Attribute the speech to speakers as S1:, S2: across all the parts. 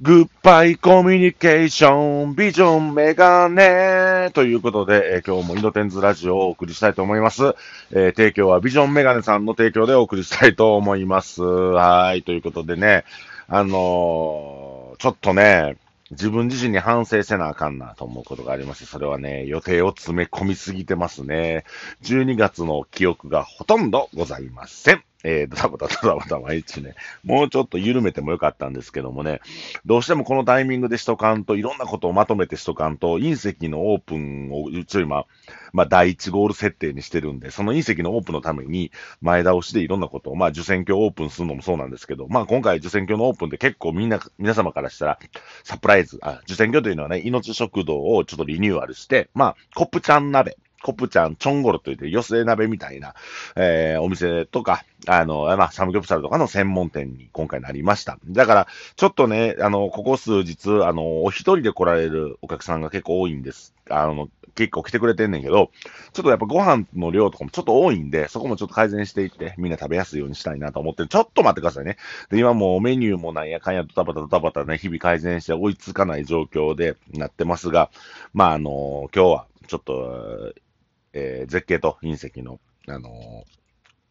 S1: グッバイコミュニケーション、ビジョンメガネということで、えー、今日もイノテンズラジオをお送りしたいと思います。えー、提供はビジョンメガネさんの提供でお送りしたいと思います。はい、ということでね、あのー、ちょっとね、自分自身に反省せなあかんなと思うことがありまして、それはね、予定を詰め込みすぎてますね。12月の記憶がほとんどございません。えー、ドタバタドタバタ毎日ね、もうちょっと緩めてもよかったんですけどもね、どうしてもこのタイミングでしとかんと、いろんなことをまとめてしとかんと、隕石のオープンを、一応今、まあ、第1ゴール設定にしてるんで、その隕石のオープンのために、前倒しでいろんなことを、まあ、受選挙オープンするのもそうなんですけど、まあ、今回受選挙のオープンで結構みんな、皆様からしたら、サプライズ、あ、受選挙というのはね、命食堂をちょっとリニューアルして、まあ、コップちゃん鍋、コプちゃん、チョンゴロといって、寄せ鍋みたいな、えー、お店とか、あの、まあ、サムギョプサルとかの専門店に今回なりました。だから、ちょっとね、あの、ここ数日、あの、お一人で来られるお客さんが結構多いんです。あの、結構来てくれてんねんけど、ちょっとやっぱご飯の量とかもちょっと多いんで、そこもちょっと改善していって、みんな食べやすいようにしたいなと思ってちょっと待ってくださいね。で、今もうメニューもなんやかんやドタバタドタバタね、日々改善して追いつかない状況でなってますが、まあ、あの、今日はちょっと、えー、絶景と隕石の、あの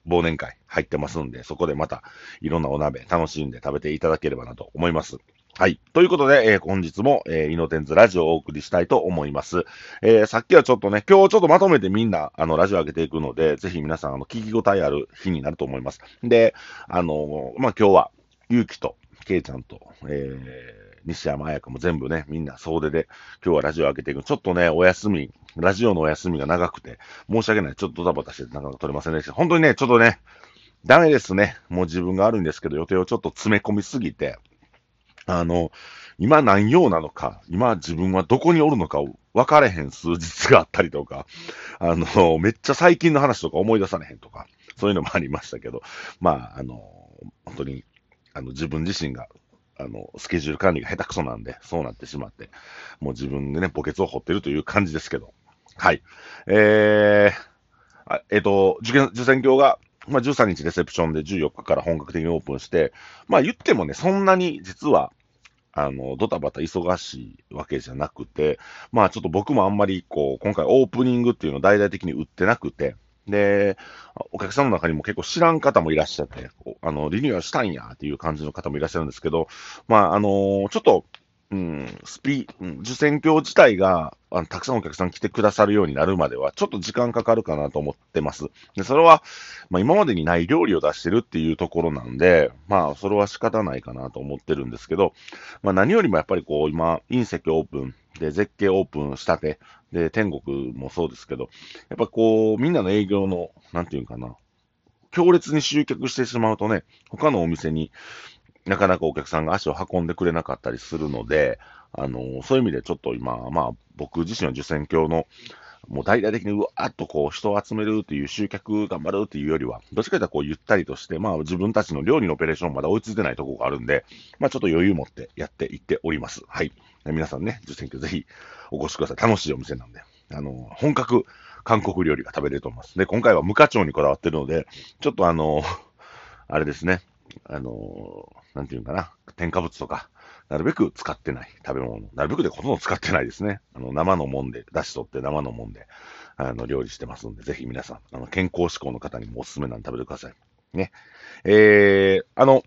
S1: ー、忘年会入ってますんで、そこでまたいろんなお鍋楽しんで食べていただければなと思います。はい。ということで、えー、本日も、えー、イノテンズラジオをお送りしたいと思います。えー、さっきはちょっとね、今日ちょっとまとめてみんな、あの、ラジオ上げていくので、ぜひ皆さん、あの、聞き応えある日になると思います。で、あのまあ、今日は、ゆうきと、けいちゃんと、えー、西山彩香も全部ね、みんな総出で、今日はラジオ開けていく。ちょっとね、お休み、ラジオのお休みが長くて、申し訳ない。ちょっとドタバタしてなかなか撮れませんでした。本当にね、ちょっとね、ダメですね。もう自分があるんですけど、予定をちょっと詰め込みすぎて、あの、今何曜なのか、今自分はどこにおるのか分かれへん数日があったりとか、あの、めっちゃ最近の話とか思い出されへんとか、そういうのもありましたけど、まあ、あの、本当に、あの、自分自身があの、スケジュール管理が下手くそなんで、そうなってしまって、もう自分でね、墓穴を掘ってるという感じですけど。はい。えー、あえっ、ー、と、受験、受選業が、まあ、13日レセプションで14日から本格的にオープンして、まあ言ってもね、そんなに実は、あの、ドタバタ忙しいわけじゃなくて、まあちょっと僕もあんまりこう、今回オープニングっていうのを大々的に売ってなくて、で、お客さんの中にも結構知らん方もいらっしゃって、あの、リニューアルしたんやっていう感じの方もいらっしゃるんですけど、まあ、あのー、ちょっと、うん、スピ、うん、受選挙自体が、あの、たくさんお客さん来てくださるようになるまでは、ちょっと時間かかるかなと思ってます。で、それは、まあ、今までにない料理を出してるっていうところなんで、まあ、それは仕方ないかなと思ってるんですけど、まあ、何よりもやっぱりこう、今、隕石オープン、で、絶景オープンしたて、で、天国もそうですけど、やっぱこう、みんなの営業の、なんていうかな、強烈に集客してしまうとね、他のお店になかなかお客さんが足を運んでくれなかったりするので、あの、そういう意味でちょっと今、まあ、僕自身は受選教の、もう大々的にうわーっとこう人を集めるっていう集客頑張るっていうよりは、どっちかというとこうゆったりとして、まあ自分たちの料理のオペレーションまだ追いついてないところがあるんで、まあちょっと余裕持ってやっていっております。はい。皆さんね、受選挙ぜひお越しください。楽しいお店なんで。あの、本格韓国料理が食べれると思います。で、今回は無課長にこだわってるので、ちょっとあの、あれですね、あの、なんていうかな、添加物とか、なるべく使ってない食べ物。なるべくでほとんど使ってないですね。あの、生のもんで、出し取って生のもんで、あの、料理してますんで、ぜひ皆さん、あの、健康志向の方にもおすすめなんで食べてください。ね。えー、あの、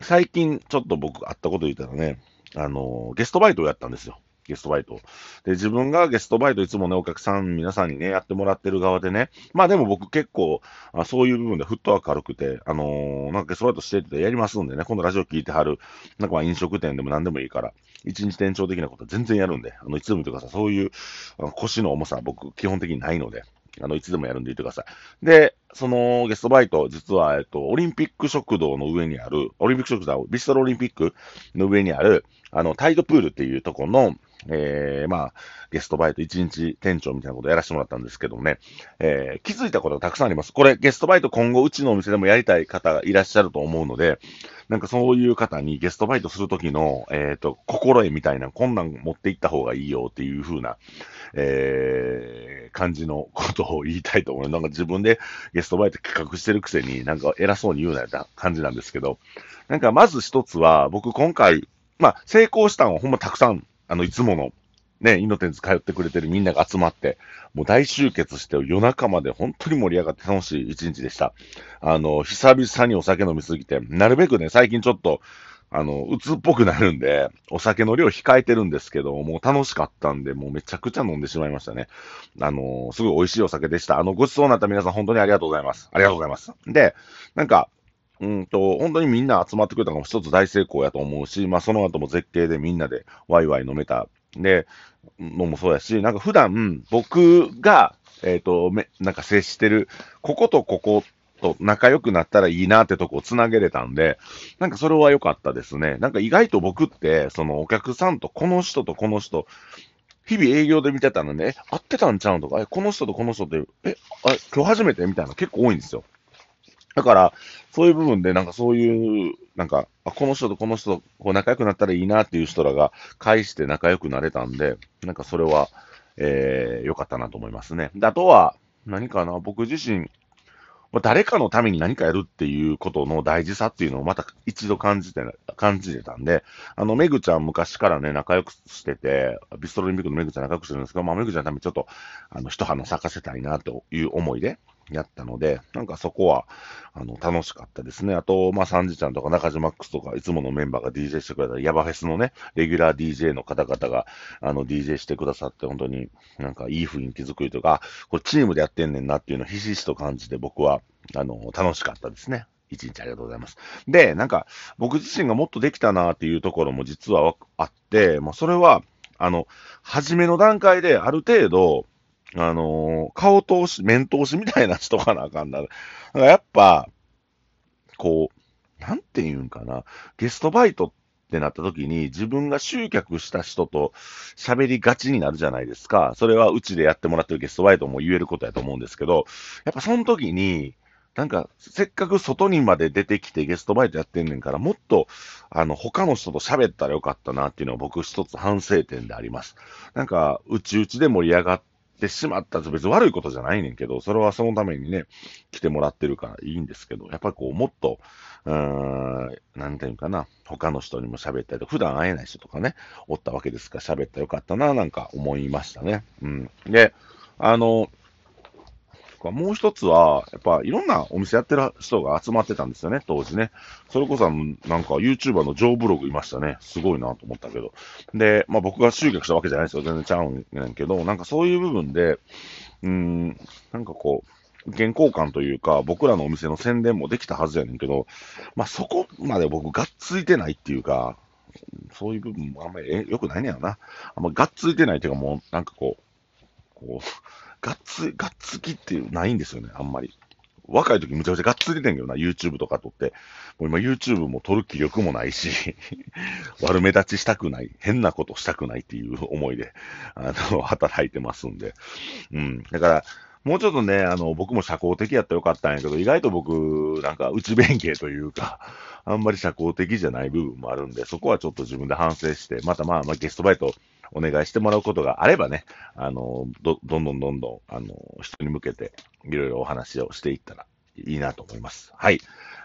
S1: 最近ちょっと僕会ったこと言ったらね、あの、ゲストバイトをやったんですよ。ゲストバイト。で、自分がゲストバイトいつもね、お客さん、皆さんにね、やってもらってる側でね、まあでも僕結構、あそういう部分でフットワーク軽くて、あのー、なんかゲストバイトしててやりますんでね、今度ラジオ聞いてはる、なんかまあ飲食店でも何でもいいから、一日店長的なこと全然やるんで、あの、いつも言ってください。そういう、腰の重さ僕基本的にないので、あの、いつでもやるんで言ってください。で、そのゲストバイト、実は、えっと、オリンピック食堂の上にある、オリンピック食堂、ビストロオリンピックの上にある、あの、タイドプールっていうとこの、えー、まあ、ゲストバイト一日店長みたいなことやらせてもらったんですけどもね、えー、気づいたことがたくさんあります。これ、ゲストバイト今後うちのお店でもやりたい方がいらっしゃると思うので、なんかそういう方にゲストバイトするときの、えっ、ー、と、心得みたいな、こんなん持っていった方がいいよっていう風な、えー、感じのことを言いたいと思う。なんか自分でゲストバイト企画してるくせになんか偉そうに言うなような感じなんですけど、なんかまず一つは、僕今回、まあ、成功したのはほんまたくさん、あの、いつもの、ね、イノテンズ通ってくれてるみんなが集まって、もう大集結して夜中まで本当に盛り上がって楽しい一日でした。あの、久々にお酒飲みすぎて、なるべくね、最近ちょっと、あの、鬱っぽくなるんで、お酒の量控えてるんですけど、もう楽しかったんで、もうめちゃくちゃ飲んでしまいましたね。あの、すごい美味しいお酒でした。あの、ごちそうになった皆さん本当にありがとうございます。ありがとうございます。で、なんか、うんと、本当にみんな集まってくれたのも一つ大成功やと思うし、まあその後も絶景でみんなでワイワイ飲めた。で、のもそうやし、なんか普段僕が、えっ、ー、と、め、なんか接してる、こことここと仲良くなったらいいなってとこを繋げれたんで、なんかそれは良かったですね。なんか意外と僕って、そのお客さんとこの人とこの人、日々営業で見てたのね、会ってたんちゃうんとか、え、この人とこの人って、え、あ今日初めて？みたいな結構多いんですよ。だから、そういう部分で、なんかそういう、なんか、あこの人とこの人とこう仲良くなったらいいなっていう人らが返して仲良くなれたんで、なんかそれは、えー、良かったなと思いますね。で、あとは、何かな、僕自身、誰かのために何かやるっていうことの大事さっていうのをまた一度感じて、感じてたんで、あの、めぐちゃん昔からね、仲良くしてて、ビストロリンピックのめぐちゃん仲良くしてるんですけど、まあ、めぐちゃんのためにちょっと、あの、一花咲かせたいなという思いで、やったので、なんかそこは、あの、楽しかったですね。あと、まあ、サンジちゃんとか中島ックスとか、いつものメンバーが DJ してくれたヤバフェスのね、レギュラー DJ の方々が、あの、DJ してくださって、本当になんかいい雰囲気作りとか、これチームでやってんねんなっていうのをひしひしと感じて、僕は、あの、楽しかったですね。一日ありがとうございます。で、なんか、僕自身がもっとできたなっていうところも実はあって、まあ、それは、あの、初めの段階である程度、あのー、顔通し、面通しみたいなしとかなあかんな。だからやっぱ、こう、なんて言うんかな。ゲストバイトってなった時に自分が集客した人と喋りがちになるじゃないですか。それはうちでやってもらってるゲストバイトも言えることやと思うんですけど、やっぱその時に、なんか、せっかく外にまで出てきてゲストバイトやってんねんから、もっと、あの、他の人と喋ったらよかったなっていうのは僕一つ反省点であります。なんか、うちうちで盛り上がっててしまったと別に悪いことじゃないねんけど、それはそのためにね、来てもらってるからいいんですけど、やっぱりこう、もっと、うーん、なんていうかな、他の人にも喋ったりと、普段会えない人とかね、おったわけですから喋ったらよかったな、なんか思いましたね。うん。で、あの、か、もう一つは、やっぱいろんなお店やってる人が集まってたんですよね、当時ね。それこそなんか YouTuber のジョーブログいましたね。すごいなと思ったけど。で、まあ僕が集客したわけじゃないですよ。全然ちゃうんやけど、なんかそういう部分で、うん、なんかこう、原稿感というか、僕らのお店の宣伝もできたはずやねんけど、まあそこまで僕がっついてないっていうか、そういう部分もあんまり、良くないねやろな。あんまがっついてないっていうかもう、なんかこう、こう、がっつ、がっつきっていうないんですよね、あんまり。若い時むちゃくちゃがっついてんけどな、YouTube とか撮って。もう今 YouTube も撮る気力もないし、悪目立ちしたくない、変なことしたくないっていう思いで、あの、働いてますんで。うん。だから、もうちょっとね、あの、僕も社交的やったらよかったんやけど、意外と僕、なんか内弁慶というか、あんまり社交的じゃない部分もあるんで、そこはちょっと自分で反省して、またまあ、まあ、ゲストバイトお願いしてもらうことがあればね、あの、ど、どんどんどんどん、あの、人に向けて、いろいろお話をしていったらいいなと思います。はい。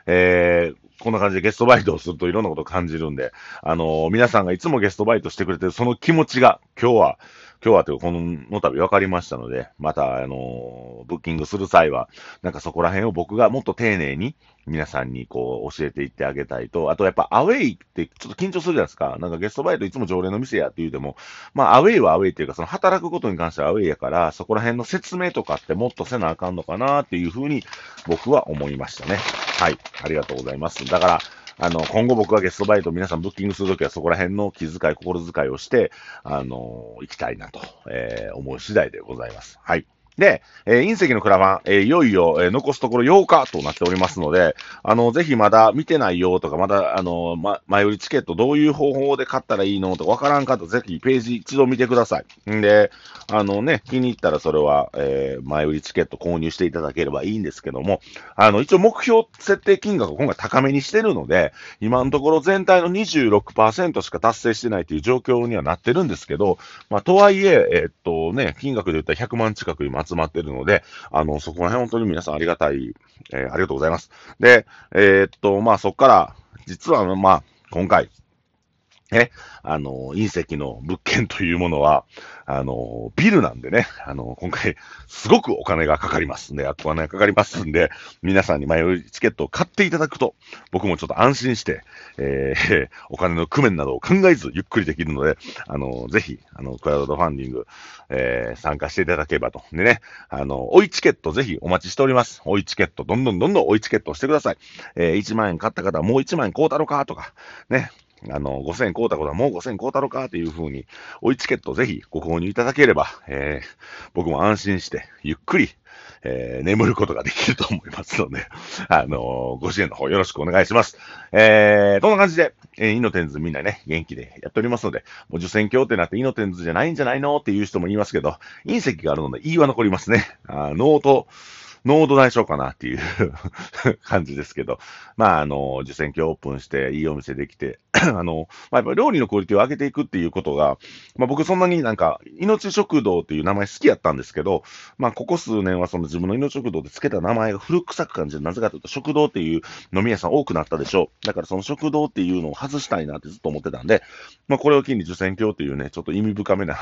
S1: えー、こんな感じでゲストバイトをするといろんなことを感じるんで、あの皆さんがいつもゲストバイトしてくれてるその気持ちが、今日は、今日はというか、この度分かりましたので、また、あのブッキングする際は、なんかそこら辺を僕がもっと丁寧に皆さんにこう教えていってあげたいと、あとやっぱアウェイってちょっと緊張するじゃないですか。なんかゲストバイトいつも常連の店やって言うても、まあアウェイはアウェイっていうか、その働くことに関してはアウェイやから、そこら辺の説明とかってもっとせなあかんのかなっていうふうに僕は思いましたね。はい。ありがとうございます。だから、あの、今後僕がゲストバイト皆さんブッキングするときはそこら辺の気遣い、心遣いをして、あの、行きたいなと、えー、思う次第でございます。はい。で、えー、隕石のクラファン、えー、いよいよ、えー、残すところ8日となっておりますので、あの、ぜひまだ見てないよとか、まだ、あの、ま、前売りチケットどういう方法で買ったらいいのとかわからんかったら、ぜひページ一度見てください。んで、あのね、気に入ったらそれは、えー、前売りチケット購入していただければいいんですけども、あの、一応目標設定金額を今回高めにしてるので、今のところ全体の26%しか達成してないという状況にはなってるんですけど、まあ、とはいえ、えー、っとね、金額で言ったら100万近く今集まってるので、あの、そこら辺本当に皆さんありがたい、えー、ありがとうございます。で、えー、っと、まあ、そこから、実は、まあ、今回、ね、あの、隕石の物件というものは、あの、ビルなんでね、あの、今回、すごくお金がかかりますんで、お金がかかりますんで、皆さんに迷いチケットを買っていただくと、僕もちょっと安心して、えー、お金の工面などを考えず、ゆっくりできるので、あの、ぜひ、あの、クラウドファンディング、えー、参加していただければと。でね、あの、追いチケットぜひお待ちしております。追いチケット、どんどんどんどん追いチケットをしてください。えー、1万円買った方はもう1万円買うたろかとか、ね、あの、5000円買うたことはもう5000円買うたろかっていう風に、追いチケットぜひご購入いただければ、えー、僕も安心して、ゆっくり、えー、眠ることができると思いますので、あのー、ご支援の方よろしくお願いします。えー、こんな感じで、えー、イノテンズみんなね、元気でやっておりますので、もう受選教ってなってイノテンズじゃないんじゃないのっていう人も言いますけど、隕石があるので言いは残りますね。あノート、ノード内緒かなっていう 感じですけど、まあ、あの、受選挙オープンして、いいお店できて、あの、まあ、やっぱ料理のクオリティを上げていくっていうことが、まあ、僕そんなになんか、命食堂っていう名前好きやったんですけど、まあ、ここ数年はその自分の命食堂で付けた名前が古臭く感じる。なぜかというと、食堂っていう飲み屋さん多くなったでしょう。だからその食堂っていうのを外したいなってずっと思ってたんで、まあ、これを機に受選挙っていうね、ちょっと意味深めな、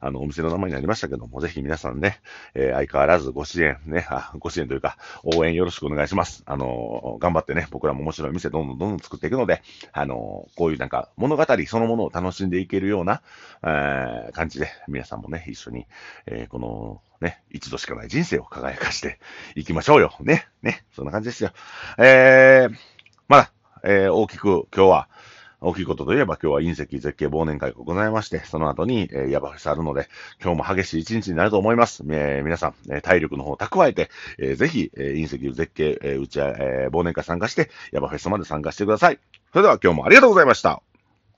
S1: あの、お店の名前になりましたけども、ぜひ皆さんね、えー、相変わらずご支援ね、ご支援というか、応援よろしくお願いします。あの、頑張ってね、僕らも面白い店どんどんどんどん作っていくので、あの、こういうなんか物語そのものを楽しんでいけるような、えー、感じで、皆さんもね、一緒に、えー、この、ね、一度しかない人生を輝かしていきましょうよ。ね、ね、そんな感じですよ。えー、まだ、えー、大きく今日は、大きいことといえば今日は隕石絶景忘年会がございまして、その後に、えー、ヤバフェスあるので、今日も激しい一日になると思います。えー、皆さん、え、体力の方を蓄えて、えー、ぜひ、え、隕石絶景、えー、うちは、え、忘年会参加して、ヤバフェスまで参加してください。それでは今日もありがとうございました。